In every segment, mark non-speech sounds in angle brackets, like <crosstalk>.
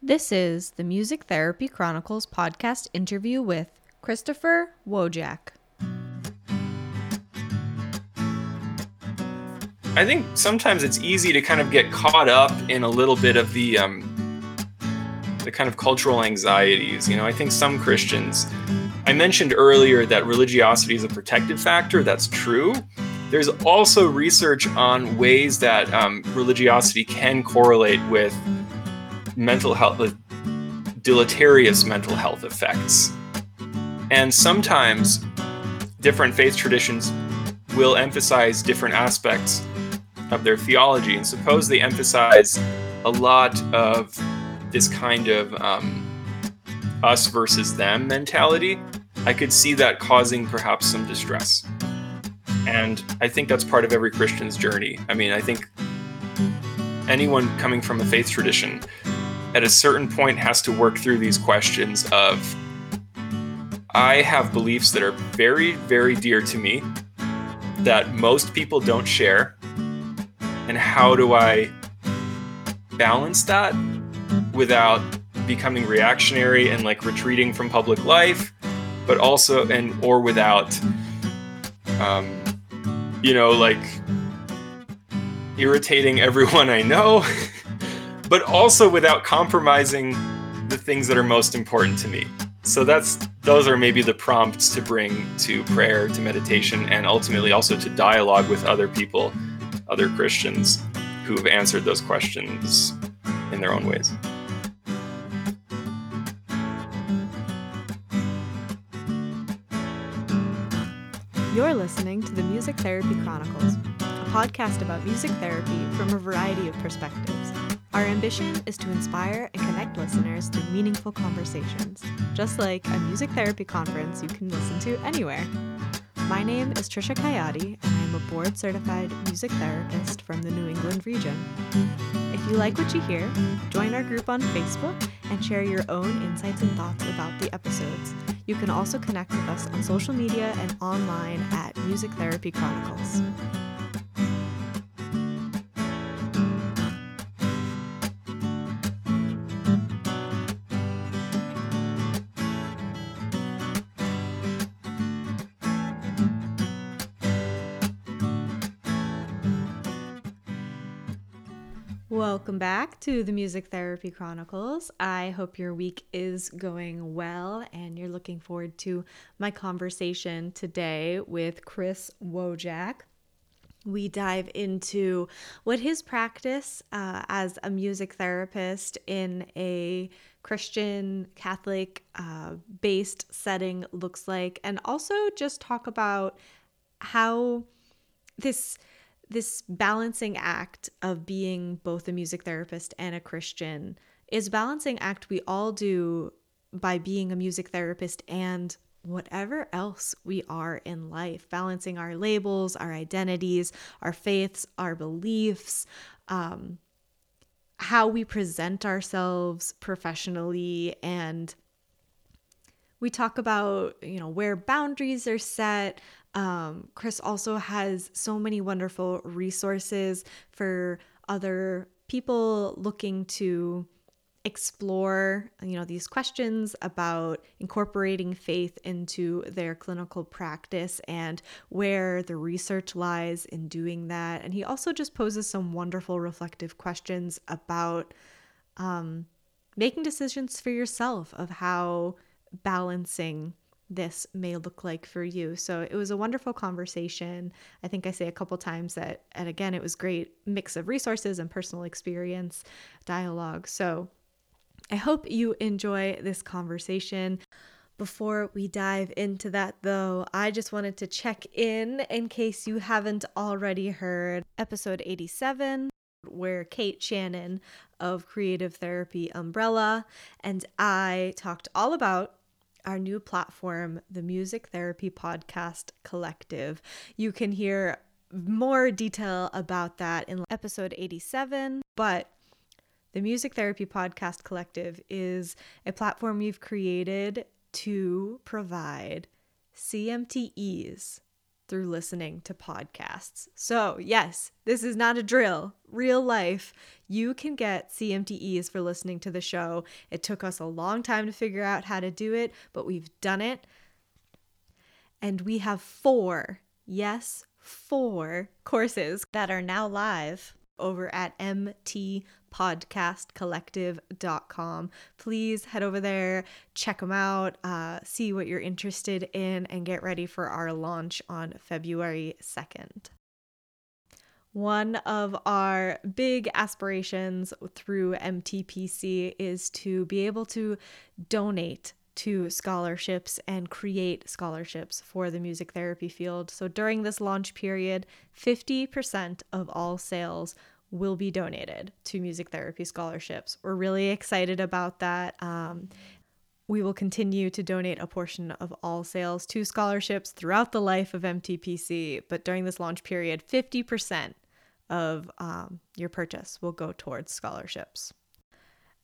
This is the Music Therapy Chronicles podcast interview with Christopher Wojak. I think sometimes it's easy to kind of get caught up in a little bit of the um, the kind of cultural anxieties. You know, I think some Christians. I mentioned earlier that religiosity is a protective factor. That's true. There's also research on ways that um, religiosity can correlate with mental health, with deleterious mental health effects. And sometimes different faith traditions will emphasize different aspects of their theology. And suppose they emphasize a lot of this kind of um, us versus them mentality, I could see that causing perhaps some distress. And I think that's part of every Christian's journey. I mean, I think anyone coming from a faith tradition at a certain point has to work through these questions of I have beliefs that are very, very dear to me that most people don't share. And how do I balance that without becoming reactionary and like retreating from public life, but also and or without, um, you know, like irritating <laughs> everyone I know, but also without compromising the things that are most important to me. So that's those are maybe the prompts to bring to prayer, to meditation, and ultimately also to dialogue with other people other Christians who have answered those questions in their own ways. You're listening to the Music Therapy Chronicles, a podcast about music therapy from a variety of perspectives. Our ambition is to inspire and connect listeners through meaningful conversations, just like a music therapy conference you can listen to anywhere. My name is Trisha Coyote, and I'm a board certified music therapist from the New England region. If you like what you hear, join our group on Facebook and share your own insights and thoughts about the episodes. You can also connect with us on social media and online at Music Therapy Chronicles. Welcome back to the Music Therapy Chronicles. I hope your week is going well and you're looking forward to my conversation today with Chris Wojak. We dive into what his practice uh, as a music therapist in a Christian Catholic uh, based setting looks like, and also just talk about how this this balancing act of being both a music therapist and a Christian is balancing act we all do by being a music therapist and whatever else we are in life, balancing our labels, our identities, our faiths, our beliefs, um, how we present ourselves professionally and we talk about you know where boundaries are set um, Chris also has so many wonderful resources for other people looking to explore you know these questions about incorporating faith into their clinical practice and where the research lies in doing that. And he also just poses some wonderful reflective questions about um, making decisions for yourself of how balancing this may look like for you. So it was a wonderful conversation. I think I say a couple times that, and again, it was great mix of resources and personal experience dialogue. So I hope you enjoy this conversation. Before we dive into that, though, I just wanted to check in in case you haven't already heard episode 87, where Kate Shannon of Creative Therapy Umbrella and I talked all about our new platform, the Music Therapy Podcast Collective. You can hear more detail about that in episode 87, but the Music Therapy Podcast Collective is a platform we've created to provide CMTEs through listening to podcasts. So, yes, this is not a drill, real life. You can get CMTEs for listening to the show. It took us a long time to figure out how to do it, but we've done it. And we have four, yes, four courses that are now live over at mtpodcastcollective.com. Please head over there, check them out, uh, see what you're interested in, and get ready for our launch on February 2nd. One of our big aspirations through MTPC is to be able to donate to scholarships and create scholarships for the music therapy field. So during this launch period, 50% of all sales will be donated to music therapy scholarships. We're really excited about that. Um, we will continue to donate a portion of all sales to scholarships throughout the life of MTPC, but during this launch period, 50% of um, your purchase will go towards scholarships.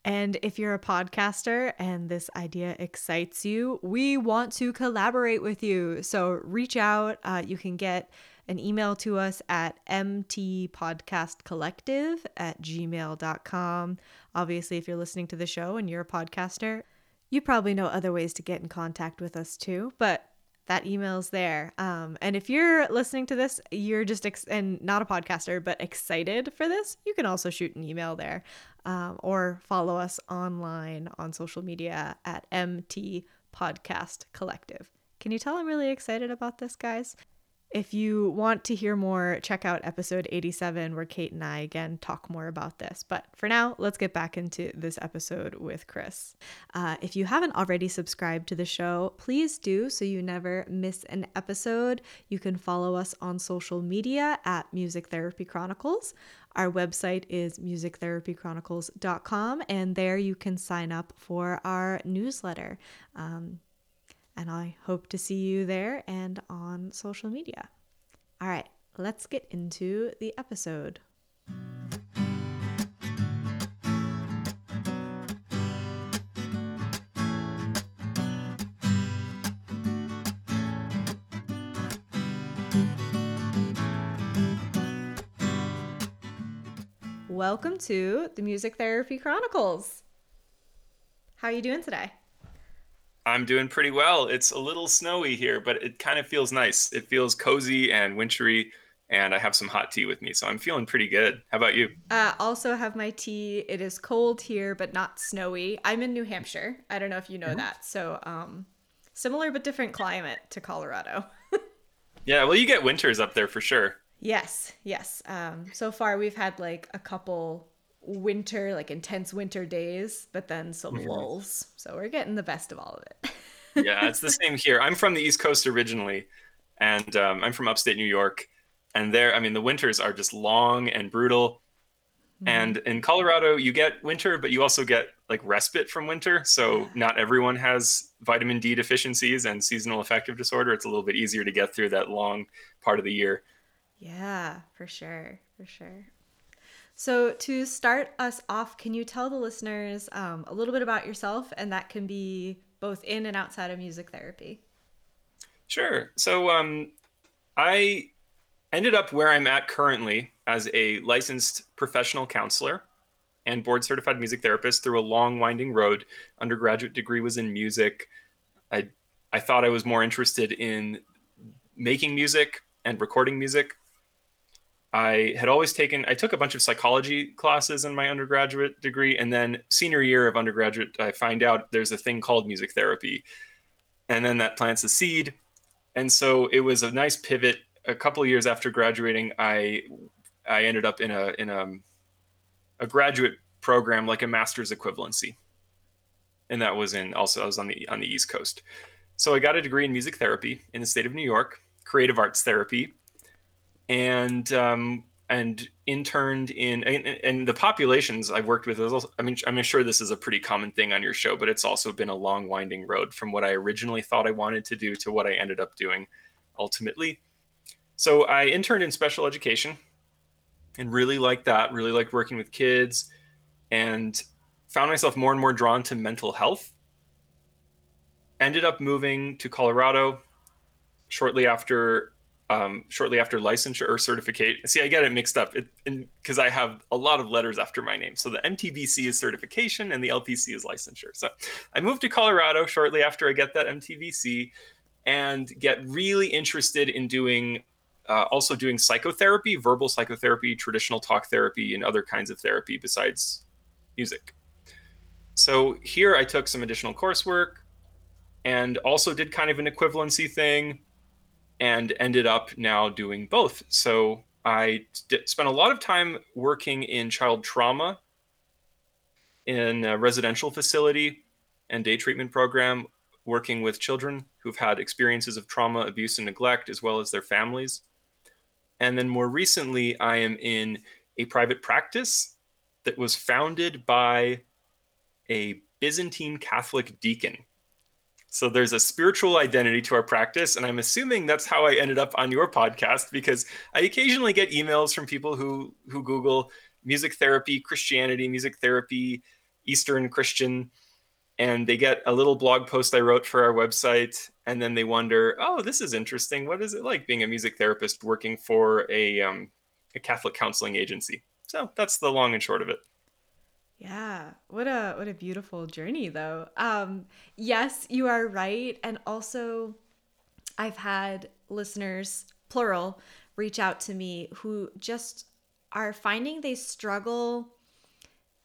And if you're a podcaster and this idea excites you, we want to collaborate with you. So reach out. Uh, you can get an email to us at mtpodcastcollective at gmail.com. Obviously, if you're listening to the show and you're a podcaster, you probably know other ways to get in contact with us too. But that email's there. Um, and if you're listening to this, you're just ex- and not a podcaster, but excited for this, you can also shoot an email there um, or follow us online on social media at MT Podcast Collective. Can you tell I'm really excited about this, guys? If you want to hear more, check out episode 87, where Kate and I again talk more about this. But for now, let's get back into this episode with Chris. Uh, if you haven't already subscribed to the show, please do so you never miss an episode. You can follow us on social media at Music Therapy Chronicles. Our website is musictherapychronicles.com, and there you can sign up for our newsletter. Um, and I hope to see you there and on social media. All right, let's get into the episode. Welcome to the Music Therapy Chronicles. How are you doing today? I'm doing pretty well. It's a little snowy here, but it kind of feels nice. It feels cozy and wintry, and I have some hot tea with me, so I'm feeling pretty good. How about you? Uh, also have my tea. It is cold here, but not snowy. I'm in New Hampshire. I don't know if you know mm-hmm. that. So, um, similar but different climate to Colorado. <laughs> yeah, well, you get winters up there for sure. Yes, yes. Um, so far we've had like a couple winter, like intense winter days, but then some mm-hmm. lulls. So we're getting the best of all of it. <laughs> yeah, it's the same here. I'm from the East Coast originally, and um, I'm from upstate New York. And there, I mean, the winters are just long and brutal. Mm-hmm. And in Colorado, you get winter, but you also get like respite from winter. So yeah. not everyone has vitamin D deficiencies and seasonal affective disorder. It's a little bit easier to get through that long part of the year. Yeah, for sure. For sure. So, to start us off, can you tell the listeners um, a little bit about yourself? And that can be both in and outside of music therapy. Sure. So, um, I ended up where I'm at currently as a licensed professional counselor and board certified music therapist through a long, winding road. Undergraduate degree was in music. I, I thought I was more interested in making music and recording music I had always taken, I took a bunch of psychology classes in my undergraduate degree. And then senior year of undergraduate, I find out there's a thing called music therapy. And then that plants a seed. And so it was a nice pivot. A couple years after graduating, I I ended up in a in a, a graduate program like a master's equivalency. And that was in also I was on the on the East Coast. So I got a degree in music therapy in the state of New York, creative arts therapy, and um, and interned in and, the populations I've worked with. I mean, I'm sure this is a pretty common thing on your show, but it's also been a long, winding road from what I originally thought I wanted to do to what I ended up doing ultimately. So I interned in special education and really liked that. Really liked working with kids, and found myself more and more drawn to mental health. Ended up moving to Colorado shortly after um, shortly after licensure or certificate. See, I get it mixed up because I have a lot of letters after my name. So the MT-BC is certification and the LPC is licensure. So I moved to Colorado shortly after I get that MT-BC and get really interested in doing uh, also doing psychotherapy, verbal psychotherapy, traditional talk therapy, and other kinds of therapy besides music. So here I took some additional coursework and also did kind of an equivalency thing and ended up now doing both. So I spent a lot of time working in child trauma in a residential facility and day treatment program, working with children who've had experiences of trauma, abuse, and neglect, as well as their families. And then more recently, I am in a private practice that was founded by a Byzantine Catholic deacon so there's a spiritual identity to our practice. And I'm assuming that's how I ended up on your podcast because I occasionally get emails from people who who Google music therapy, Christianity, music therapy, Eastern Christian, and they get a little blog post I wrote for our website, and then they wonder, oh, this is interesting. What is it like being a music therapist working for a um, a Catholic counseling agency? So that's the long and short of it. Yeah, what a what a beautiful journey though. Um yes, you are right and also I've had listeners plural reach out to me who just are finding they struggle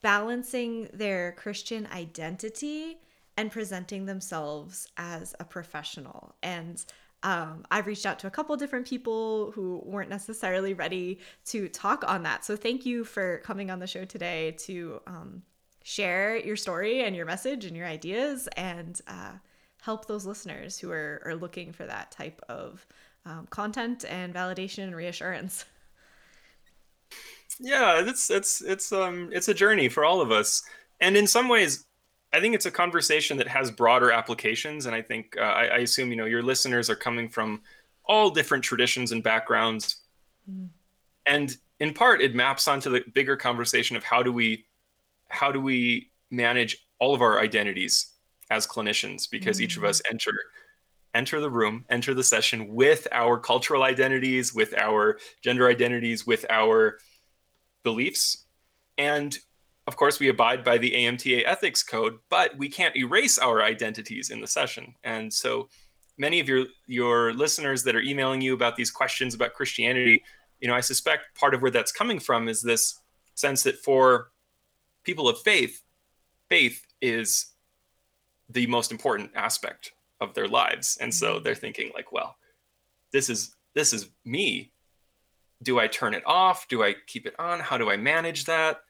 balancing their Christian identity and presenting themselves as a professional. And um, I've reached out to a couple different people who weren't necessarily ready to talk on that. So thank you for coming on the show today to um, share your story and your message and your ideas and uh, help those listeners who are, are looking for that type of um, content and validation and reassurance. <laughs> Yeah, it's it's it's um it's a journey for all of us, and in some ways, I think it's a conversation that has broader applications, and I think uh, I, I, assume you know your listeners are coming from all different traditions and backgrounds, mm. and in part it maps onto the bigger conversation of how do we how do we manage all of our identities as clinicians because mm. each of us mm. enter enter the room enter the session with our cultural identities with our gender identities with our beliefs and of course, we abide by the AMTA ethics code, but we can't erase our identities in the session. And so many of your your listeners that are emailing you about these questions about Christianity, you know, I suspect part of where that's coming from is this sense that for people of faith, faith is the most important aspect of their lives. And so mm-hmm. they're thinking like, well, this is this is me. Do I turn it off? Do I keep it on? How do I manage that?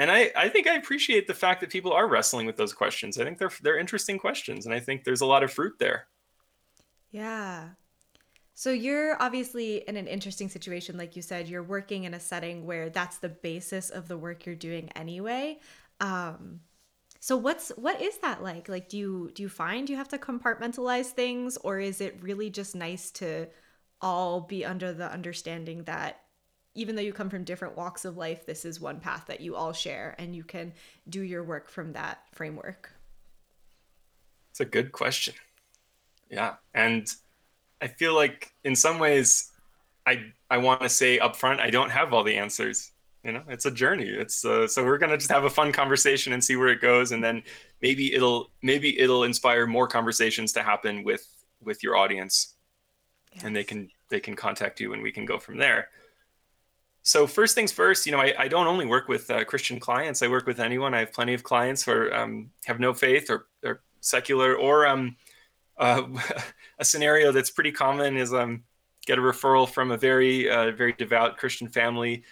And I, I think I appreciate the fact that people are wrestling with those questions. I think they're they're interesting questions, and I think there's a lot of fruit there. Yeah. So you're obviously in an interesting situation, like you said. You're working in a setting where that's the basis of the work you're doing anyway. Um, so what's what is that like? Like, do you do you find you have to compartmentalize things, or is it really just nice to all be under the understanding that even though you come from different walks of life, this is one path that you all share and you can do your work from that framework? It's a good question. Yeah. And I feel like in some ways, I, I want to say upfront, I don't have all the answers. You know, it's a journey. It's uh, so we're gonna just have a fun conversation and see where it goes, and then maybe it'll maybe it'll inspire more conversations to happen with with your audience, yes. and they can they can contact you, and we can go from there so first things first, you know, I, I don't only work with uh, Christian clients. I work with anyone. I have plenty of clients who um, have no faith or, or secular or um, <laughs> uh, a scenario that's pretty common is um, get a referral from a very, uh, very devout Christian family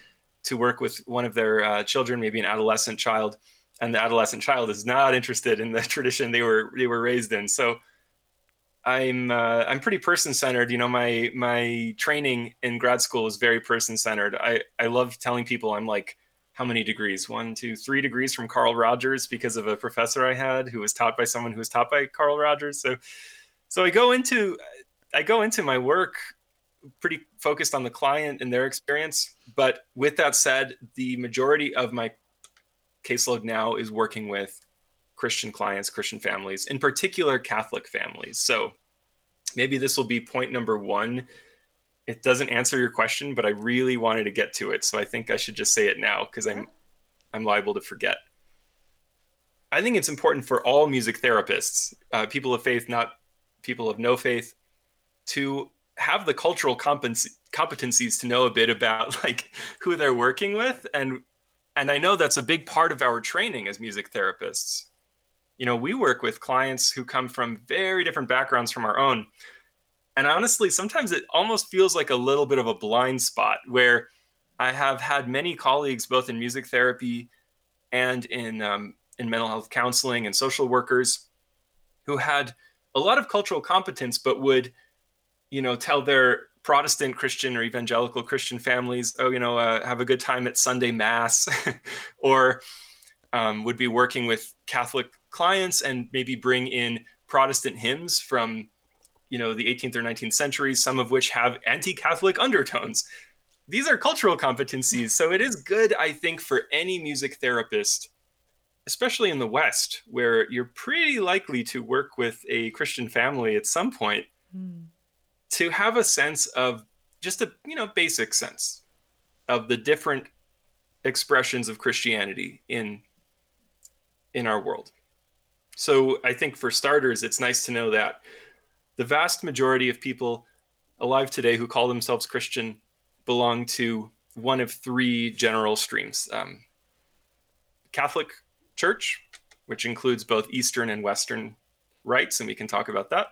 to work with one of their uh, children, maybe an adolescent child, and the adolescent child is not interested in the <laughs> tradition they were they were raised in. So I'm uh, I'm pretty person centered. You know, my my training in grad school is very person centered. I I love telling people I'm like how many degrees? One, two, three degrees from Carl Rogers because of a professor I had who was taught by someone who was taught by Carl Rogers. So so I go into I go into my work pretty focused on the client and their experience. But with that said, the majority of my caseload now is working with Christian clients, Christian families, in particular Catholic families. So maybe this will be point number one it doesn't answer your question, but I really wanted to get to it, so I think I should just say it now because I'm I'm liable to forget. I think it's important for all music therapists, uh, people of faith, not people of no faith, to have the cultural competencies to know a bit about <laughs> like who they're working with and and I know that's a big part of our training as music therapists. You know, we work with clients who come from very different backgrounds from our own. And honestly, sometimes it almost feels like a little bit of a blind spot where I have had many colleagues, both in music therapy and in um, in mental health counseling and social workers, who had a lot of cultural competence, but would, you know, tell their Protestant Christian or evangelical Christian families, oh, you know, uh, have a good time at Sunday Mass, <laughs> or um, would be working with Catholic clients and maybe bring in Protestant hymns from, you know, the 18th or 19th centuries, some of which have anti-Catholic undertones. These are cultural competencies, so it is good, I think, for any music therapist especially in the West, where you're pretty likely to work with a Christian family at some point, mm. to have a sense of just a you know basic sense of the different expressions of Christianity in in our world. So I think for starters, it's nice to know that the vast majority of people alive today who call themselves Christian belong to one of three general streams. Um, Catholic Church, which includes both Eastern and Western rites, and we can talk about that.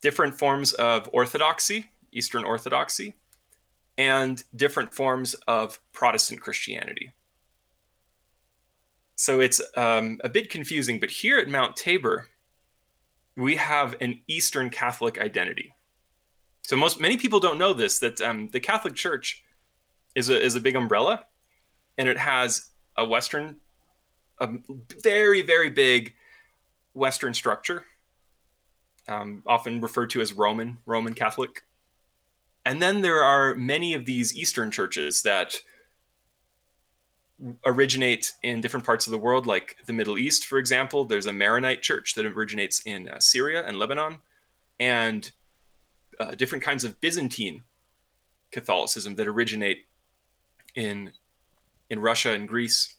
Different forms of Orthodoxy, Eastern Orthodoxy, and different forms of Protestant Christianity. So it's um, a bit confusing, but here at Mount Tabor, we have an Eastern Catholic identity. So most many people don't know this that um, the Catholic Church is a is a big umbrella, and it has a Western a very very big Western structure, um, often referred to as Roman Roman Catholic. And then there are many of these Eastern churches that originate in different parts of the world, like the Middle East, for example. There's a Maronite church that originates in uh, Syria and Lebanon, and uh, different kinds of Byzantine Catholicism that originate in in Russia and Greece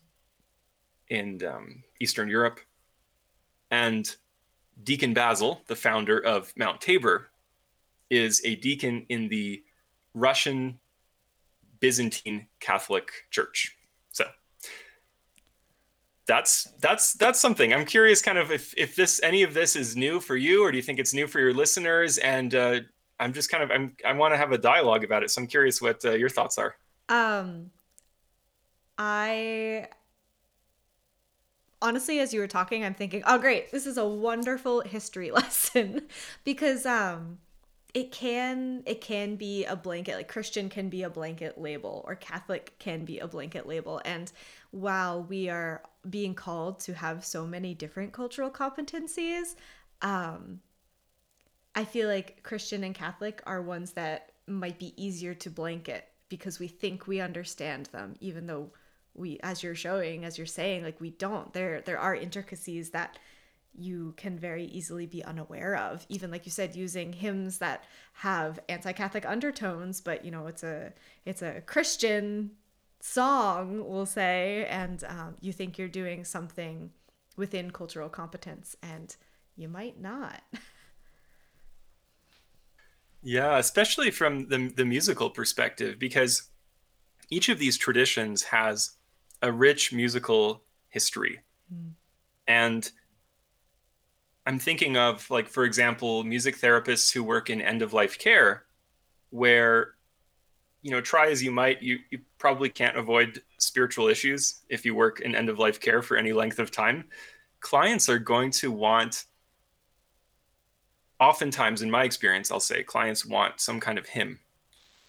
in um, Eastern Europe. And Deacon Basil, the founder of Mount Tabor, is a deacon in the Russian Byzantine Catholic Church. That's that's that's something. I'm curious, kind of, if if this any of this is new for you, or do you think it's new for your listeners? And uh, I'm just kind of I'm I want to have a dialogue about it. So I'm curious what uh, your thoughts are. Um, I honestly as you were talking i'm thinking oh great this is a wonderful history <laughs> lesson because um it can it can be a blanket like christian can be a blanket label or catholic can be a blanket label and while we are being called to have so many different cultural competencies um i feel like christian and catholic are ones that might be easier to blanket because we think we understand them even though we as you're showing as you're saying like we don't. There there are intricacies that you can very easily be unaware of. Even like you said using hymns that have anti-catholic undertones but you know it's a it's a christian song we'll say and um, you think you're doing something within cultural competence and you might not <laughs> yeah especially from the, the musical perspective because each of these traditions has a rich musical history. Mm. And I'm thinking of, like, for example, music therapists who work in end of life care, where, you know, try as you might, you, you probably can't avoid spiritual issues if you work in end of life care for any length of time. Clients are going to want, oftentimes, in my experience, I'll say, clients want some kind of hymn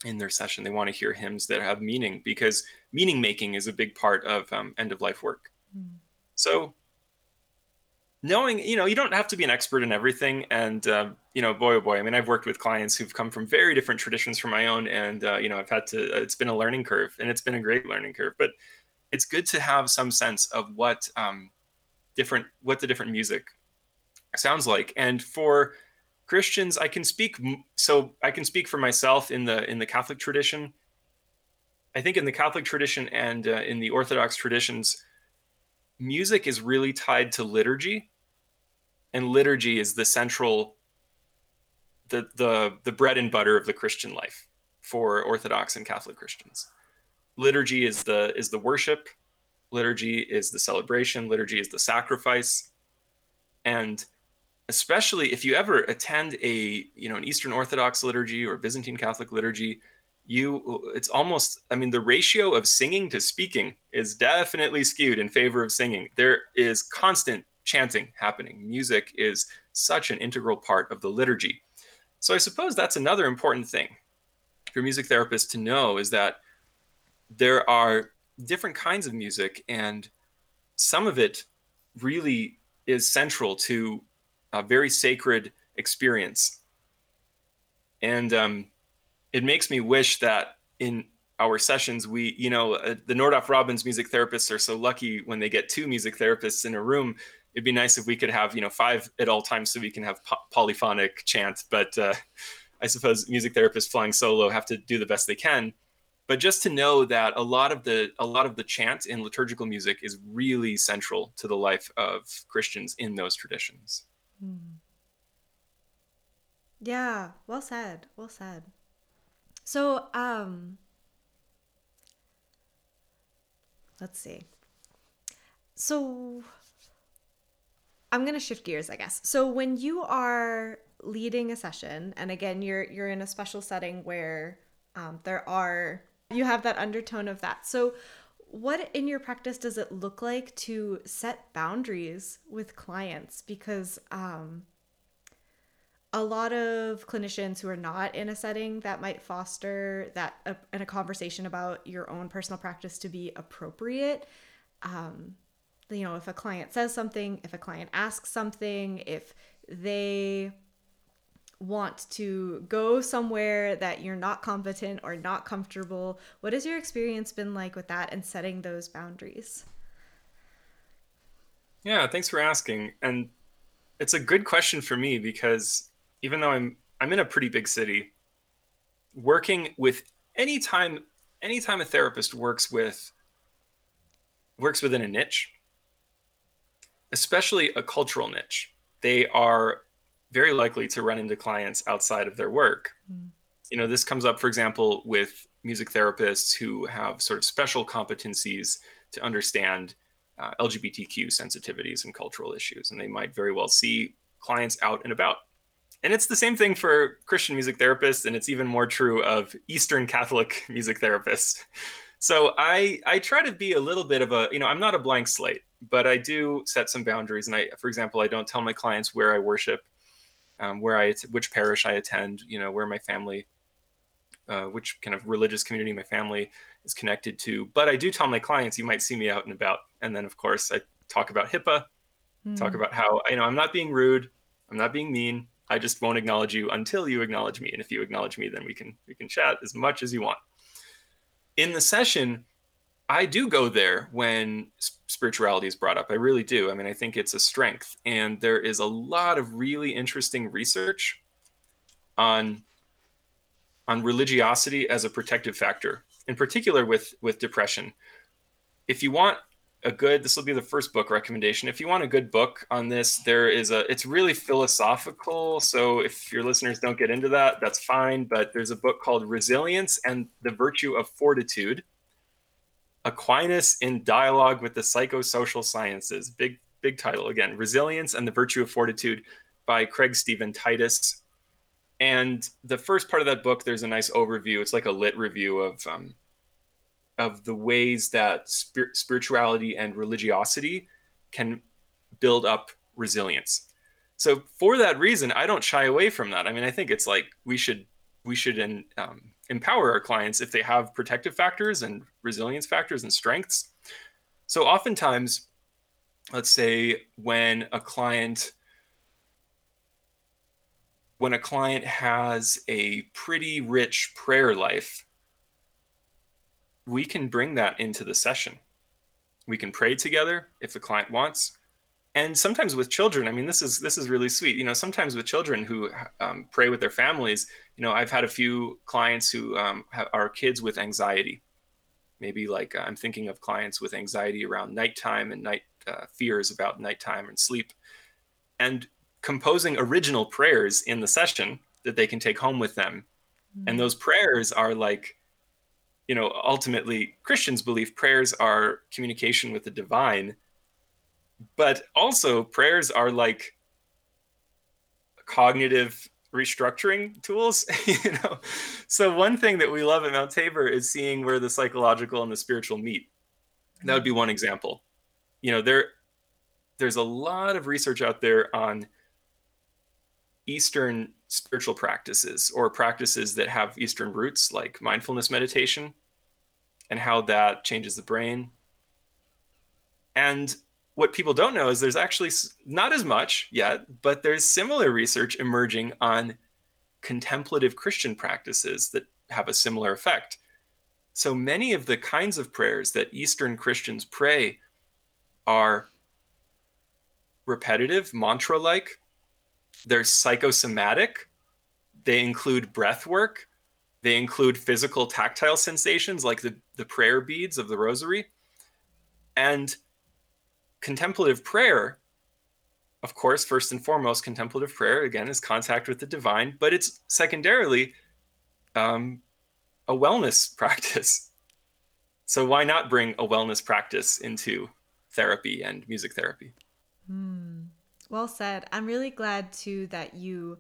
in their session. They want to hear hymns that have meaning because meaning making is a big part of um, end of life work. Mm. So knowing, you know, you don't have to be an expert in everything. And, uh, you know, boy, oh boy, I mean, I've worked with clients who've come from very different traditions from my own. And, uh, you know, I've had to, uh, it's been a learning curve and it's been a great learning curve. But it's good to have some sense of what um, different, what the different music sounds like. And for Christians, I can speak so I can speak for myself in the in the Catholic tradition. I think in the Catholic tradition and uh, in the Orthodox traditions, music is really tied to liturgy, and liturgy is the central, the the the bread and butter of the Christian life for Orthodox and Catholic Christians. Liturgy is the is the worship, liturgy is the celebration, liturgy is the sacrifice, and especially if you ever attend a you know an Eastern Orthodox liturgy or Byzantine Catholic liturgy, you it's almost I mean the ratio of singing to speaking is definitely skewed in favor of singing. There is constant chanting happening. Music is such an integral part of the liturgy. So I suppose that's another important thing for music therapists to know is that there are different kinds of music and some of it really is central to a very sacred experience. And um, it makes me wish that in our sessions, we, you know, uh, the Nordoff Robbins music therapists are so lucky when they get two music therapists in a room. It'd be nice if we could have, you know, five at all times so we can have po- polyphonic chant. But uh, I suppose music therapists flying solo have to do the best they can. But just to know that a lot of the a lot of the chant in liturgical music is really central to the life of Christians in those traditions. Mm. Yeah, well said. Well said. So, um let's see. So I'm going to shift gears, I guess. So when you are leading a session and again you're you're in a special setting where um, there are you have that undertone of that. So what in your practice does it look like to set boundaries with clients because um, a lot of clinicians who are not in a setting that might foster that uh, in a conversation about your own personal practice to be appropriate um, you know if a client says something if a client asks something if they want to go somewhere that you're not competent or not comfortable. What has your experience been like with that and setting those boundaries? Yeah, thanks for asking. And it's a good question for me because even though I'm I'm in a pretty big city, working with anytime anytime a therapist works with works within a niche, especially a cultural niche, they are very likely to run into clients outside of their work. Mm. You know, this comes up, for example, with music therapists who have sort of special competencies to understand uh, LGBTQ sensitivities and cultural issues, and they might very well see clients out and about. And it's the same thing for Christian music therapists, and it's even more true of Eastern Catholic <laughs> music therapists. So I I try to be a little bit of a you know I'm not a blank slate, but I do set some boundaries. And I, for example, I don't tell my clients where I worship um, where I which parish I attend, you know, where my family, uh, which kind of religious community my family is connected to. But I do tell my clients, you might see me out and about, and then of course I talk about HIPAA, mm. talk about how you know I'm not being rude, I'm not being mean. I just won't acknowledge you until you acknowledge me, and if you acknowledge me, then we can we can chat as much as you want. In the session, I do go there when spirituality is brought up. I really do. I mean, I think it's a strength. And there is a lot of really interesting research on on religiosity as a protective factor, in particular with with depression. If you want a good this will be the first book recommendation if you want a good book on this there is a it's really philosophical so if your listeners don't get into that that's fine but there's a book called resilience and the virtue of fortitude Aquinas in Dialogue with the Psychosocial Sciences. Big, big title again Resilience and the Virtue of Fortitude by Craig Steven Titus. And the first part of that book, there's a nice overview. It's like a lit review of um, of the ways that spir- spirituality and religiosity can build up resilience. So for that reason, I don't shy away from that. I mean, I think it's like we should we should um, empower our clients if they have protective factors and resilience factors and strengths. So oftentimes, let's say when a client when a client has a pretty rich prayer life, we can bring that into the session. We can pray together if the client wants. And sometimes with children i mean this is this is really sweet. You know sometimes with children who um, pray with their families you know i've had a few clients who um, have, are kids with anxiety. Maybe like uh, i'm thinking of clients with anxiety around nighttime and night uh, fears about nighttime and sleep and composing original prayers in the session that they can take home with them. Mm-hmm. and those prayers are like you know ultimately christians believe prayers are communication with the divine but also prayers are like cognitive restructuring tools <laughs> you know? So one thing that we love at mount tabor is seeing where the psychological and the spiritual meet. That would be one example. You know there there's a lot of research out there on eastern spiritual practices or practices that have eastern roots like mindfulness meditation and how that changes the brain. And what people don't know is there's actually not as much yet, but there's similar research emerging on contemplative Christian practices that have a similar effect. So many of the kinds of prayers that Eastern Christians pray are repetitive, mantra like, they're psychosomatic, they include breath work, they include physical tactile sensations like the, the prayer beads of the rosary. And contemplative prayer, of course, first and foremost, contemplative prayer, again, is contact with the divine, but it's secondarily um, a wellness <laughs> practice. So why not bring a wellness practice into therapy and music therapy? Hmm. Well said. I'm really glad too that you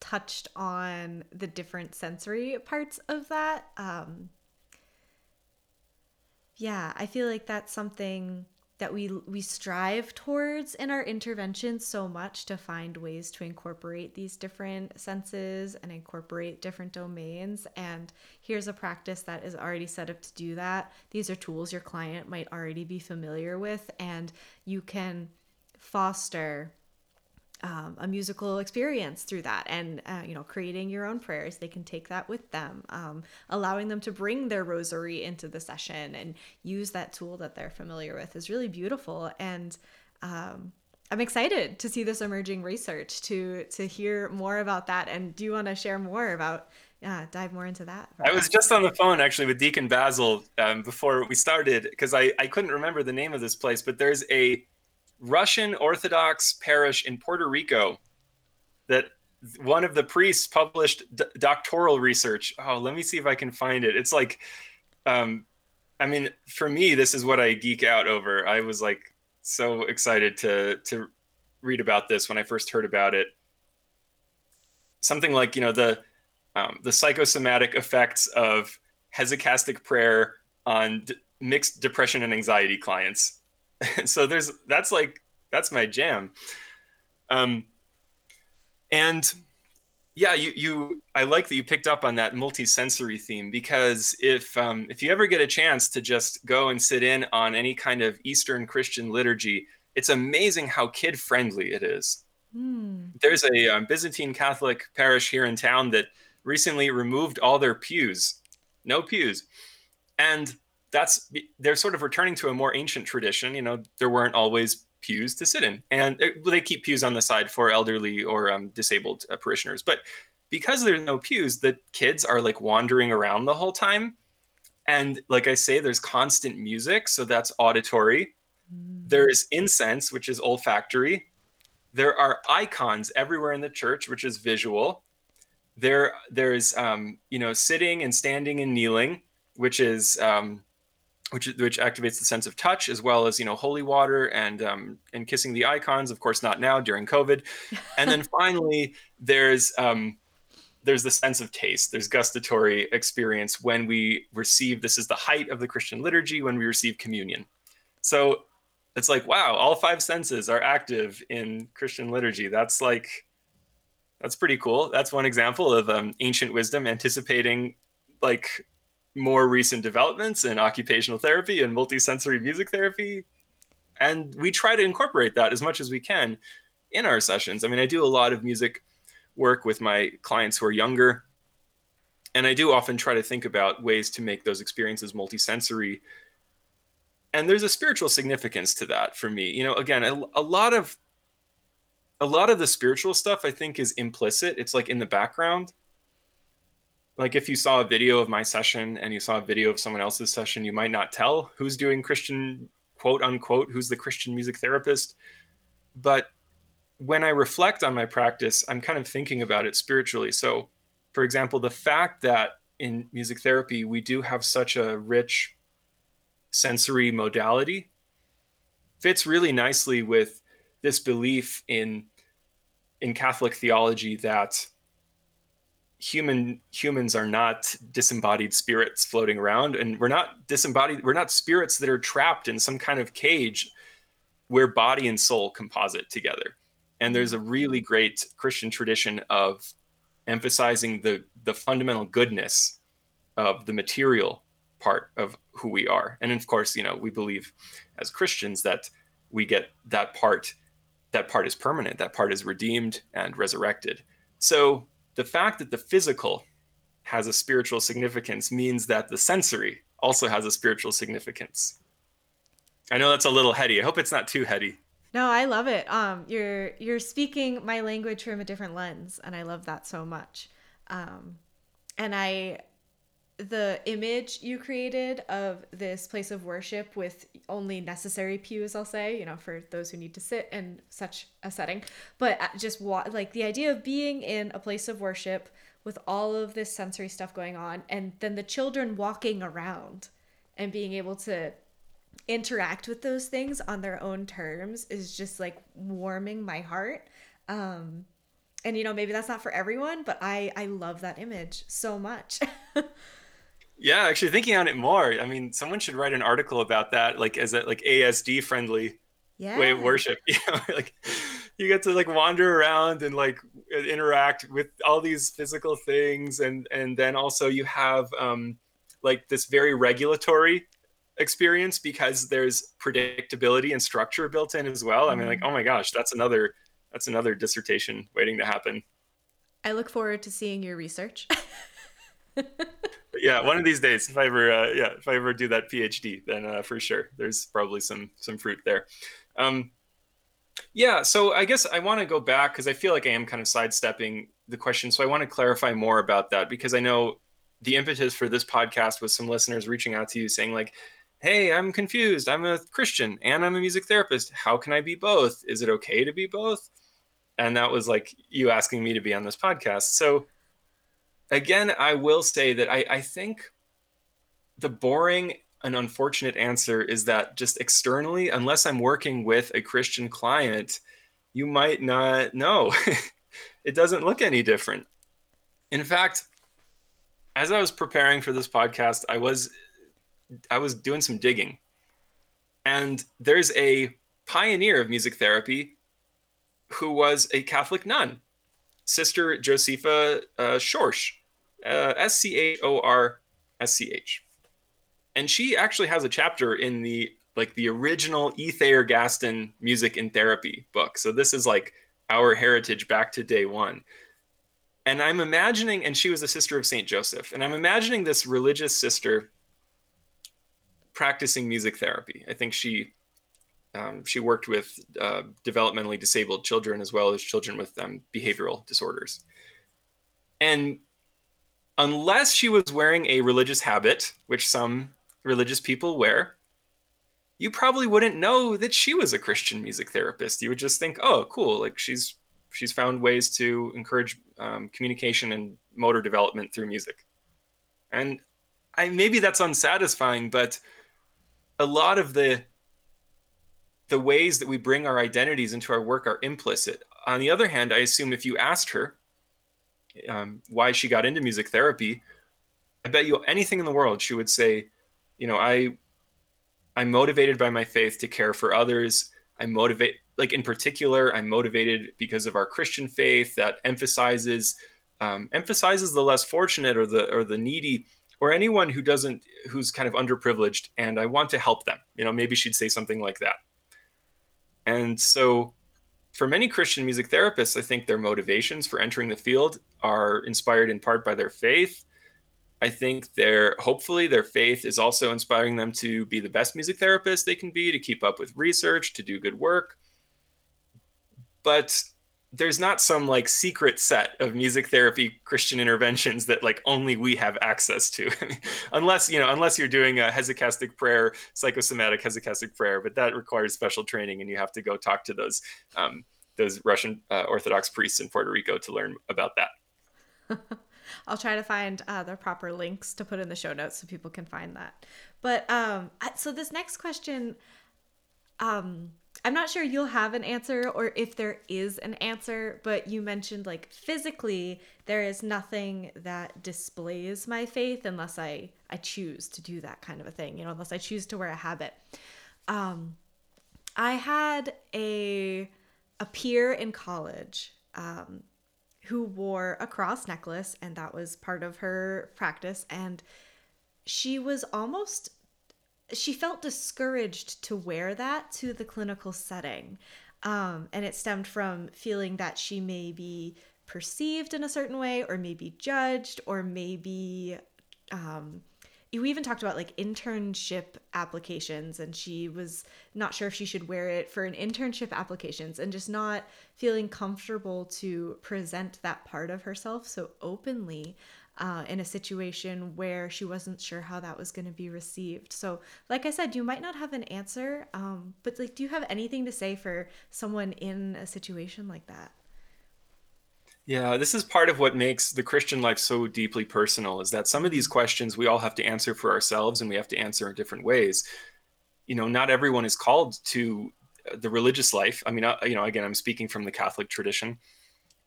touched on the different sensory parts of that. Um, yeah, I feel like that's something that we we strive towards in our interventions so much to find ways to incorporate these different senses and incorporate different domains. And here's a practice that is already set up to do that. These are tools your client might already be familiar with and you can foster um, a musical experience through that and uh, you know creating your own prayers they can take that with them um, allowing them to bring their rosary into the session and use that tool that they're familiar with is really beautiful and um, I'm excited to see this emerging research to to hear more about that. And do you want to share more about uh, dive more into that? I was just on the phone actually with Deacon Basil um, before we started because I I couldn't remember the name of this place, but there's a Russian Orthodox parish in Puerto Rico that one of the priests published d- doctoral research. Oh, let me see if I can find it. It's like, um, I mean, for me, this is what I geek out over. I was like so excited to to read about this when I first heard about it. Something like you know the um, the psychosomatic effects of hesychastic prayer on d- mixed depression and anxiety clients <laughs> so there's that's like that's my jam. Um, and yeah, you you I like that you picked up on that multi-sensory theme because if um, if you ever get a chance to just go and sit in on any kind of Eastern Christian liturgy, it's amazing how kid friendly it is. Mm. There's a um, Byzantine Catholic parish here in town that recently removed all their pews, no pews, and that's they're sort of returning to a more ancient tradition. You know, there weren't always pews to sit in, and they keep pews on the side for elderly or um, disabled uh, parishioners. But because there's no pews, the kids are like wandering around the whole time, and like I say, there's constant music, so that's auditory. Mm. There's incense, which is olfactory. There are icons everywhere in the church, which is visual. There, there's um, you know sitting and standing and kneeling, which is um, which which activates the sense of touch as well as you know holy water and um, and kissing the icons. Of course, not now during COVID. And then <laughs> finally, there's um, there's the sense of taste. There's gustatory experience when we receive. This is the height of the Christian liturgy when we receive communion. So it's like wow, all five senses are active in Christian liturgy. That's like that's pretty cool. That's one example of um, ancient wisdom anticipating like more recent developments in occupational therapy and multisensory music therapy. And we try to incorporate that as much as we can in our sessions. I mean, I do a lot of music work with my clients who are younger. And I do often try to think about ways to make those experiences multisensory. and there's a spiritual significance to that for me. You know, again, a, a lot of a lot of the spiritual stuff I think is implicit. It's like in the background. Like if you saw a video of my session and you saw a video of someone else's session, you might not tell who's doing Christian quote unquote, who's the Christian music therapist. But when I reflect on my practice, I'm kind of thinking about it spiritually. So, for example, the fact that in music therapy we do have such a rich sensory modality fits really nicely with this belief in in Catholic theology that human humans are not disembodied spirits floating around and we're not disembodied we're not spirits that are trapped in some kind of cage where body and soul composite together. And there's a really great christian tradition of emphasizing the the fundamental goodness of the material part of who we are. And of course you know we believe as christians that we get that part that part is permanent that part is redeemed and resurrected. So the fact that the physical has a spiritual significance means that the sensory also has a spiritual significance. I know that's a little heady. I hope it's not too heady. No, I love it. Um, you're you're speaking my language from a different lens, and I love that so much. Um, and I the image you created of this place of worship with only necessary pews i'll say you know for those who need to sit in such a setting. But just wa- like the idea of being in a place of worship with all of this sensory stuff going on and then the children walking around and being able to interact with those things on their own terms is just like warming my heart. Um and you know maybe that's not for everyone but i i love that image so much <laughs> Yeah, actually thinking on it more, I mean, someone should write an article about that, like as a like ASD friendly yeah. way of worship. <laughs> You know, like you get to like wander around and like interact with all these physical things, and and then also you have um, like this very regulatory experience because there's predictability and structure built in as well. I mean, like, mm-hmm. oh my gosh, that's another that's another dissertation waiting to happen. I look forward to seeing your research. <laughs> yeah, one of these days, if I ever, uh, yeah, if I ever do that PhD, then uh, for sure, there's probably some some fruit there. Um, yeah, so I guess I want to go back because I feel like I am kind of sidestepping the question. So I want to clarify more about that because I know the impetus for this podcast was some listeners reaching out to you saying like, "Hey, I'm confused. I'm a Christian and I'm a music therapist. How can I be both? Is it okay to be both?" And that was like you asking me to be on this podcast. So again, I will say that I, I think the boring and unfortunate answer is that just externally, unless I'm working with a Christian client, you might not know. <laughs> it doesn't look any different. In fact, as I was preparing for this podcast, I was I was doing some digging. And there's a pioneer of music therapy who was a Catholic nun, Sister Josepha uh, Schorsch, uh, S C H O R S C H. And she actually has a chapter in the like the original E. Thayer Gaston Music and Therapy book. So this is like our heritage back to day one. And I'm imagining, and she was a sister of Saint Joseph, and I'm imagining this religious sister practicing music therapy. I think she um, she worked with uh, developmentally disabled children as well as children with um, behavioral disorders. And unless she was wearing a religious habit, which some religious people wear, you probably wouldn't know that she was a Christian music therapist. You would just think, oh, cool, like she's she's found ways to encourage um, communication and motor development through music. And I maybe that's unsatisfying, but a lot of the the ways that we bring our identities into our work are implicit. On the other hand, I assume if you asked her, um, why she got into music therapy, I bet you anything in the world she would say, you know, I I'm motivated by my faith to care for others. I motivate like in particular, I'm motivated because of our Christian faith that emphasizes um, emphasizes the less fortunate or the or the needy or anyone who doesn't who's kind of underprivileged and I want to help them. You know, maybe she'd say something like that. And so for many Christian music therapists, I think their motivations for entering the field are inspired in part by their faith. I think their hopefully their faith is also inspiring them to be the best music therapist they can be, to keep up with research, to do good work. But there's not some like secret set of music therapy Christian interventions that like only we have access to, <laughs> unless you know, unless you're doing a hesychastic prayer, psychosomatic hesychastic prayer, but that requires special training, and you have to go talk to those um, those Russian uh, Orthodox priests in Puerto Rico to learn about that. <laughs> I'll try to find uh, the proper links to put in the show notes so people can find that. But um, so this next question, um, I'm not sure you'll have an answer or if there is an answer, but you mentioned like physically there is nothing that displays my faith unless I I choose to do that kind of a thing, you know, unless I choose to wear a habit. Um, I had a a peer in college um, who wore a cross necklace, and that was part of her practice. And she was almost, she felt discouraged to wear that to the clinical setting. Um, and it stemmed from feeling that she may be perceived in a certain way, or maybe judged, or maybe um, we even talked about like internship applications and she was not sure if she should wear it for an internship applications and just not feeling comfortable to present that part of herself so openly uh, in a situation where she wasn't sure how that was going to be received so like i said you might not have an answer um, but like do you have anything to say for someone in a situation like that yeah, this is part of what makes the Christian life so deeply personal is that some of these questions we all have to answer for ourselves and we have to answer in different ways. You know, not everyone is called to uh, the religious life. I mean, you know, again, I'm speaking from the Catholic tradition,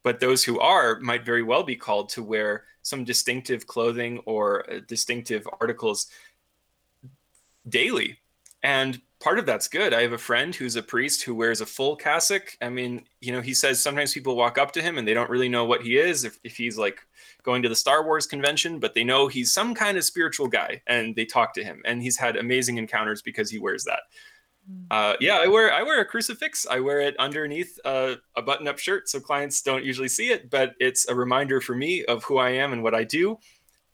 but those who are might very well be called to wear some distinctive clothing or uh, distinctive articles daily. And part of that's good. I have a friend who's a priest who wears a full cassock. I mean, you know, he says sometimes people walk up to him and they don't really know what he is, if, if he's like going to the Star Wars convention, but they know he's some kind of spiritual guy and they talk to him. And he's had amazing encounters because he wears that. Uh, yeah, I wear I wear a crucifix. I wear it underneath uh, a button-up shirt, so clients don't usually see it, but it's a reminder for me of who I am and what I do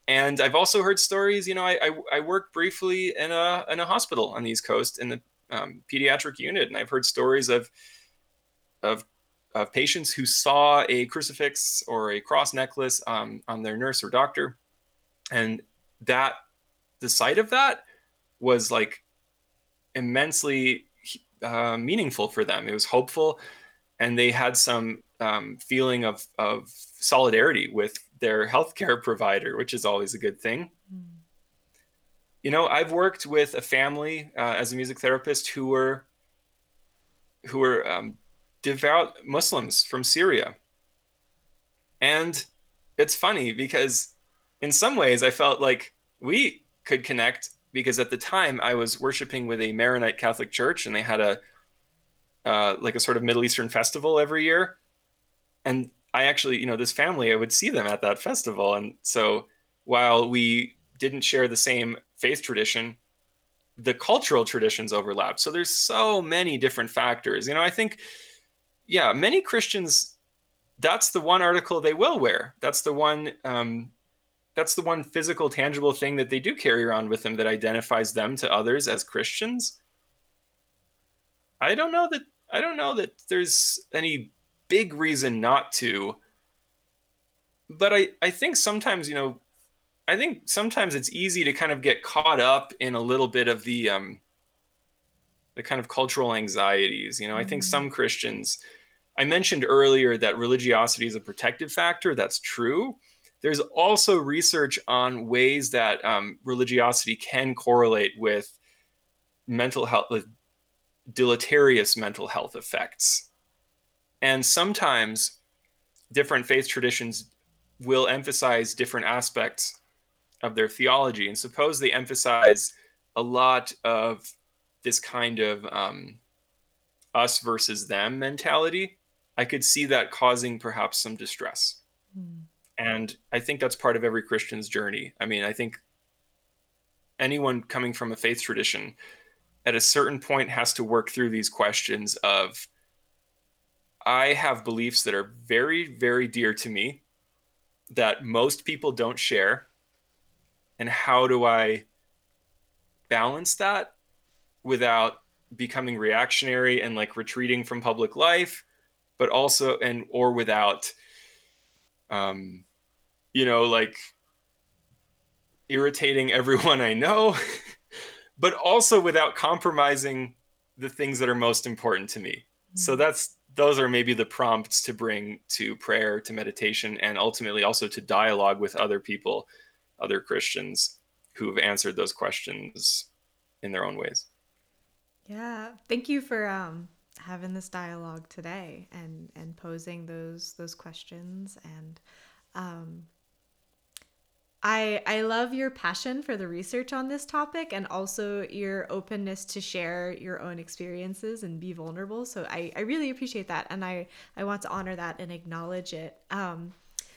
and I've also heard stories. You know, I, I, I worked briefly in a in a hospital on the East Coast in the um, pediatric unit, and I've heard stories of of of patients who saw a crucifix or a cross necklace um, on their nurse or doctor, and that the sight of that was like immensely uh, meaningful for them. It was hopeful, and they had some um, feeling of of solidarity with their healthcare provider, which is always a good thing. Mm. You know, I've worked with a family uh, as a music therapist who were who were um, devout Muslims from Syria, and it's funny because in some ways I felt like we could connect because at the time I was worshiping with a Maronite Catholic church and they had a uh, like a sort of Middle Eastern festival every year, and I actually, you know, this family, I would see them at that festival. And so while we didn't share the same faith tradition, the cultural traditions overlap. So there's so many different factors. You know, I think, yeah, many Christians, that's the one article they will wear. That's the one, um, that's the one physical, tangible thing that they do carry around with them that identifies them to others as Christians. I don't know that I don't know that there's any big reason not to. But I, I think sometimes, you know, I think sometimes it's easy to kind of get caught up in a little bit of the um, the kind of cultural anxieties. You know, mm-hmm. I think mm-hmm. some Christians, I mentioned earlier that religiosity is a protective factor. That's true. There's also research on ways that um, religiosity can correlate with mental health, with deleterious mental health effects. And sometimes different faith traditions will emphasize different aspects of their theology. And suppose they emphasize a lot of this kind of um, us versus them mentality, I could see that causing perhaps some distress. Mm. And I think that's part of every Christian's journey. I mean, I think anyone coming from a faith tradition at a certain point has to work through these questions of I have beliefs that are very, very dear to me that most people don't share. and how do I balance that without becoming reactionary and like retreating from public life, but also and or without um you know like irritating everyone I know, <laughs> but also without compromising the things that are most important to me. Mm-hmm. So that's those are maybe the prompts to bring to prayer, to meditation, and ultimately also to dialogue with other people, other Christians who have answered those questions in their own ways. Yeah, thank you for um, having this dialogue today and and posing those those questions and um, I I love your passion for the research on this topic and also your openness to share your own experiences and be vulnerable. So I, I really appreciate that and I, I want to honor that and acknowledge it. Um,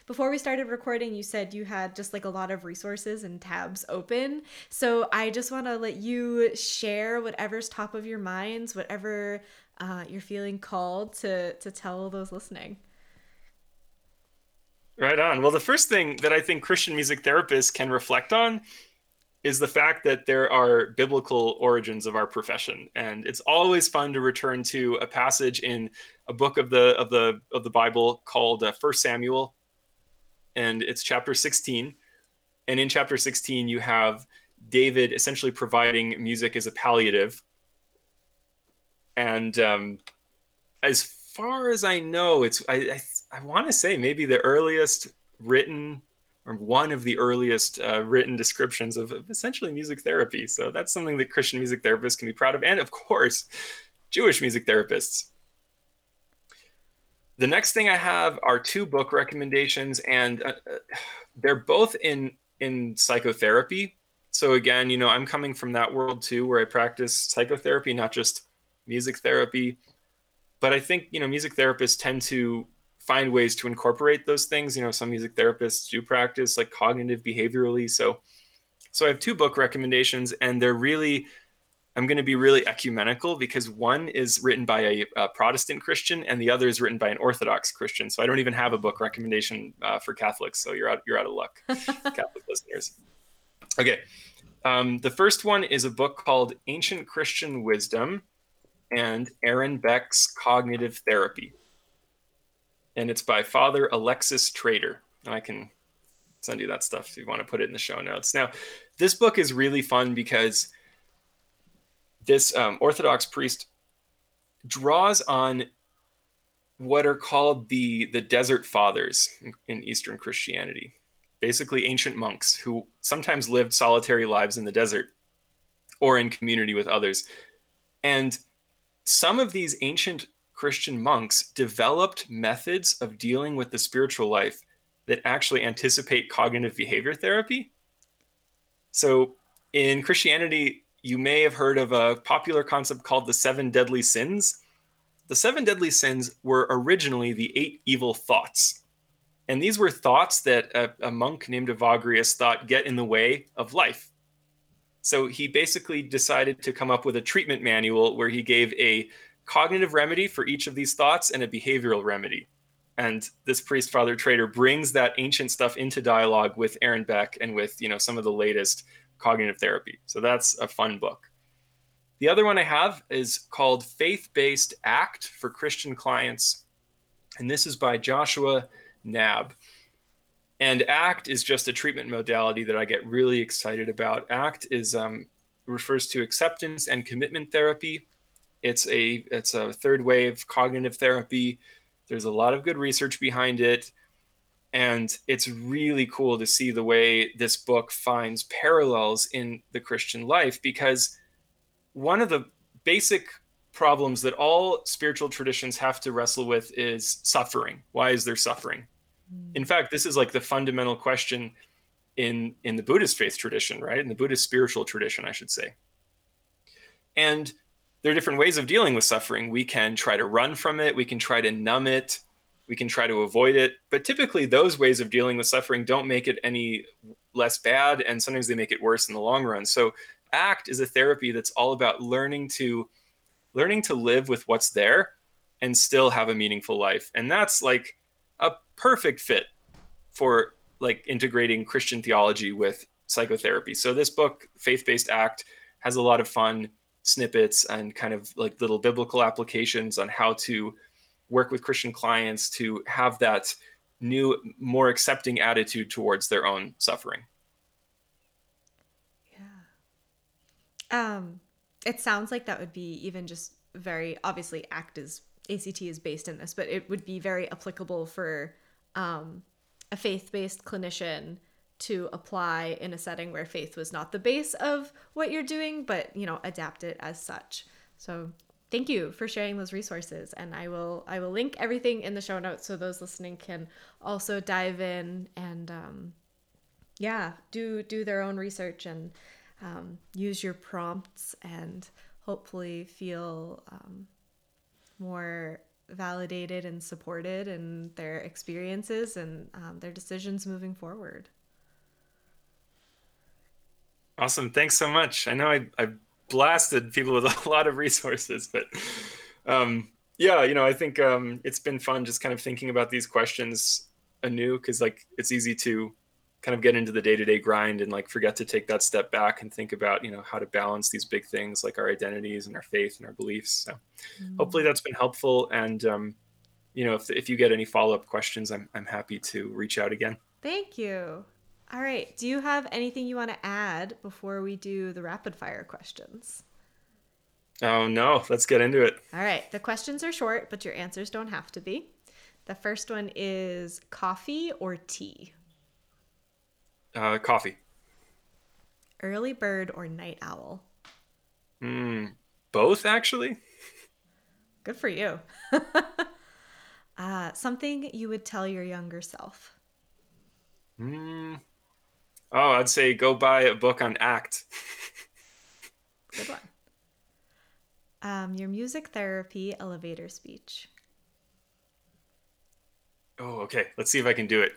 before we started recording, you said you had just like a lot of resources and tabs open. So I just want to let you share whatever's top of your minds, whatever uh, you're feeling called to to tell those listening. Right on. Well, the first thing that I think Christian music therapists can reflect on is the fact that there are biblical origins of our profession, and it's always fun to return to a passage in a book of the of the of the Bible called uh, First Samuel, and it's chapter 16. And in chapter 16, you have David essentially providing music as a palliative. And um, as far as I know, it's I, I I want to say maybe the earliest written or one of the earliest uh, written descriptions of, of, essentially music therapy. So that's something that Christian music therapists can be proud of, and of course, Jewish music therapists. The next thing I have are two book recommendations, and uh, uh they're both in in psychotherapy. So again, you know, I'm coming from that world too, where I practice psychotherapy, not just music therapy. But I think you know, music therapists tend to find ways to incorporate those things. You know, some music therapists do practice like cognitive behaviorally. So, so I have two book recommendations, and they're really, I'm going to be really ecumenical because one is written by a, a, Protestant Christian, and the other is written by an Orthodox Christian. So I don't even have a book recommendation uh, for Catholics. So you're out, you're out of luck, <laughs> Catholic listeners. Okay. Um, the first one is a book called Ancient Christian Wisdom and Aaron Beck's Cognitive Therapy and it's by Father Alexis Trader. And I can send you that stuff if you want to put it in the show notes. Now, this book is really fun because this um, Orthodox priest draws on what are called the the desert fathers in, in Eastern Christianity, basically ancient monks who sometimes lived solitary lives in the desert or in community with others. And some of these ancient Christian monks developed methods of dealing with the spiritual life that actually anticipate cognitive behavior therapy. So, in Christianity, you may have heard of a popular concept called the seven deadly sins. The seven deadly sins were originally the eight evil thoughts. And these were thoughts that a, a monk named Evagrius thought get in the way of life. So he basically decided to come up with a treatment manual where he gave a cognitive remedy for each of these thoughts and a behavioral remedy. And this priest, Father Trader, brings that ancient stuff into dialogue with Aaron Beck and with you know some of the latest cognitive therapy. So that's a fun book. The other one I have is called Faith Based ACT for Christian Clients. And this is by Joshua Knabb. And ACT is just a treatment modality that I get really excited about. ACT is um, refers to acceptance and commitment therapy. It's a it's a third wave cognitive therapy. There's a lot of good research behind it. And it's really cool to see the way this book finds parallels in the Christian life because one of the basic problems that all spiritual traditions have to wrestle with is suffering. Why is there suffering? In fact, this is like the fundamental question in in the Buddhist faith tradition, right? In the Buddhist spiritual tradition, I should say. And there are different ways of dealing with suffering. We can try to run from it, we can try to numb it, we can try to avoid it. But typically, those ways of dealing with suffering don't make it any less bad, and sometimes they make it worse in the long run. So, ACT is a therapy that's all about learning to learning to live with what's there and still have a meaningful life. And that's like perfect fit for like integrating Christian theology with psychotherapy. So this book, Faith Based ACT, has a lot of fun snippets and kind of like little biblical applications on how to work with Christian clients to have that new, more accepting attitude towards their own suffering. Yeah. Um, it sounds like that would be even just very obviously ACT is ACT is based in this, but it would be very applicable for um, a faith-based clinician to apply in a setting where faith was not the base of what you're doing, but you know, adapt it as such. So thank you for sharing those resources and i will i will link everything in the show notes so those listening can also dive in and um, yeah do do their own research and um, use your prompts and hopefully feel um, more validated and supported in their experiences and um, their decisions moving forward. Awesome. Thanks so much. I know i, I blasted people with <laughs> a lot of resources, but um, yeah, you know, I think um, it's been fun just kind of thinking about these questions anew because like it's easy to kind of get into the day-to-day grind and like forget to take that step back and think about you know how to balance these big things like our identities and our faith and our beliefs so mm-hmm. hopefully that's been helpful and um, you know if, if you get any follow-up questions I'm, I'm happy to reach out again thank you all right. Do you have anything you want to add before we do the rapid fire questions? Oh, no. Let's get into it. All right. The questions are short, but your answers don't have to be. The first one is coffee or tea? Uh, coffee. Early bird or night owl? Mm, both, actually. Good for you. <laughs> uh, something you would tell your younger self? Mm, Oh, I'd say go buy a book on ACT. <laughs> Good one. Um, your music therapy elevator speech. Oh, okay. Let's see if I can do it.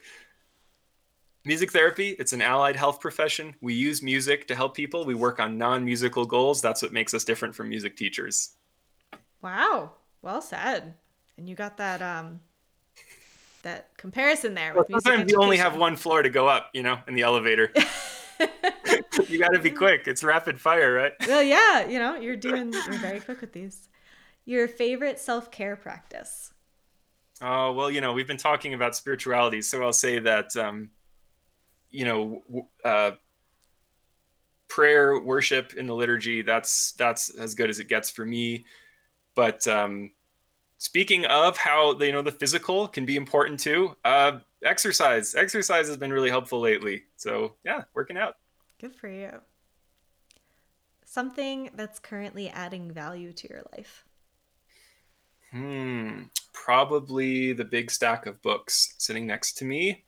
Music therapy, it's an allied health profession. We use music to help people. We work on non musical goals. That's what makes us different from music teachers. Wow. Well said. And you got that um that comparison there. Well, sometimes you only have one floor to go up, you know, in the elevator. <laughs> you got to be quick. It's rapid fire, right? Well, yeah, you know, you're doing you're very quick with these. Your favorite self care practice? Oh well, you know, we've been talking about spirituality, so I'll say that, um, you know, uh, prayer, worship in the liturgy. That's that's as good as it gets for me. But um, speaking of how you know the physical can be important too uh, exercise. Exercise has been really helpful lately. So yeah working out. Good for you. Something that's currently adding value to your life? Hmm. Probably the big stack of books sitting next to me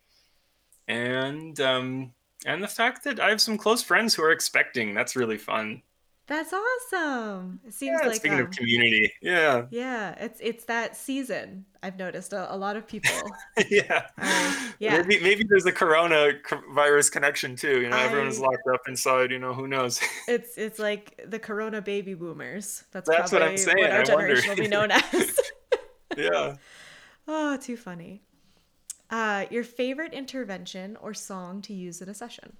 and um and the fact that i have some close friends who are expecting that's really fun that's awesome. It seems yeah, like speaking um, of community, yeah, yeah, it's it's that season. I've noticed a, a lot of people. <laughs> yeah, uh, yeah. Maybe maybe there's a corona virus connection too. You know, I, everyone's locked up inside. You know, who knows? <laughs> it's it's like the corona baby boomers. That's that's what I'm saying. What our I generation wonder. will be known <laughs> as. yeah. Oh, too funny. Uh, your favorite intervention or song to use in a session?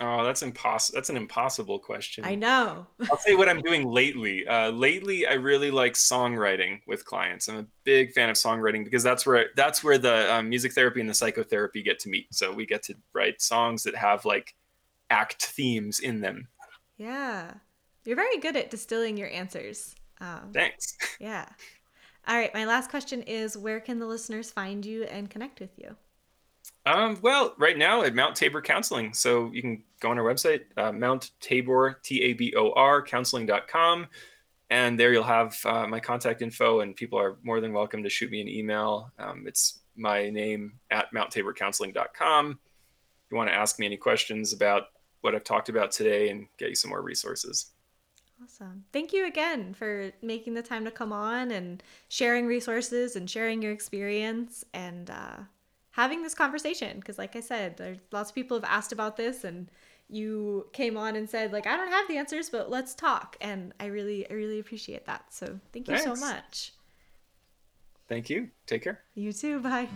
Oh, that's impossible. That's an impossible question. I know. <laughs> I'll say what I'm doing lately. Uh, lately, I really like songwriting with clients. I'm a big fan of songwriting because that's where that's where the um, music therapy and the psychotherapy get to meet. So we get to write songs that have like ACT themes in them. Yeah, you're very good at distilling your answers. Um, Thanks. <laughs> Yeah. All right. My last question is: Where can the listeners find you and connect with you? Um, well, right now at Mount Tabor Counseling. So you can go on our website, uh, Mount Tabor, T A B O R, counseling.com. And there you'll have uh, my contact info, and people are more than welcome to shoot me an email. Um, it's my name at mounttaborcounseling.com. If you want to ask me any questions about what I've talked about today and get you some more resources. Awesome. Thank you again for making the time to come on and sharing resources and sharing your experience. And uh, having this conversation. Because like i said there's lots of people have asked about this and you came on and said like i don't have the answers but let's talk. And i really i really appreciate that. So thank you Thanks. so much. Thank you. Take care. You too. Bye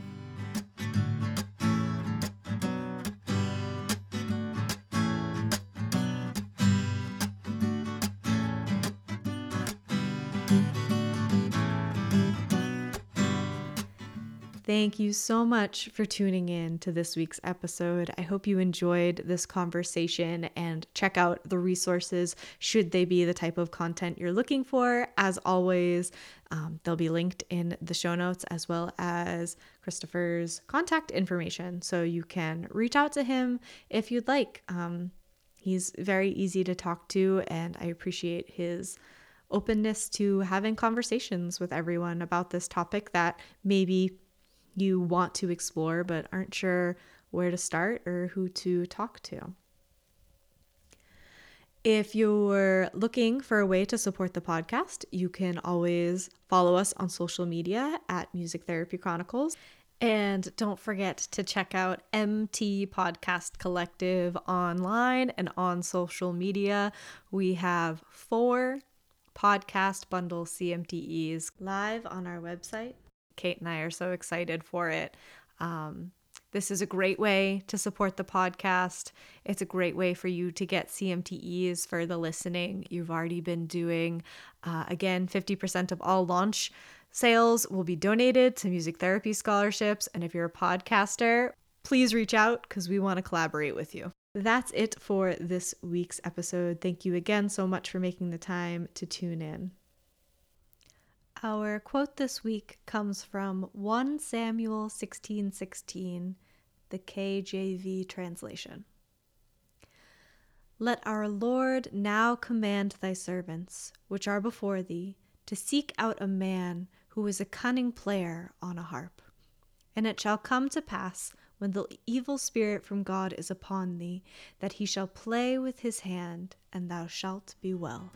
Thank you so much for tuning in to this week's episode. I hope you enjoyed this conversation and check out the resources should they be the type of content you're looking for. As always, um, they'll be linked in the show notes as well as Christopher's contact information. So you can reach out to him if you'd like. Um, he's very easy to talk to, and I appreciate his openness to having conversations with everyone about this topic that maybe you want to explore but aren't sure where to start or who to talk to. If you're looking for a way to support the podcast, you can always follow us on social media at Music Therapy Chronicles. And don't forget to check out MT Podcast Collective online and on social media. We have four podcast bundle CMTEs live on our website Kate and I are so excited for it. Um, this is a great way to support the podcast. It's a great way for you to get CMTEs for the listening you've already been doing. Uh, again, 50% of all launch sales will be donated to music therapy scholarships. And if you're a podcaster, please reach out because we want to collaborate with you. That's it for this week's episode. Thank you again so much for making the time to tune in. Our quote this week comes from 1 Samuel 16:16, the KJV translation. Let our Lord now command thy servants, which are before thee, to seek out a man who is a cunning player on a harp. And it shall come to pass, when the evil spirit from God is upon thee, that he shall play with his hand, and thou shalt be well.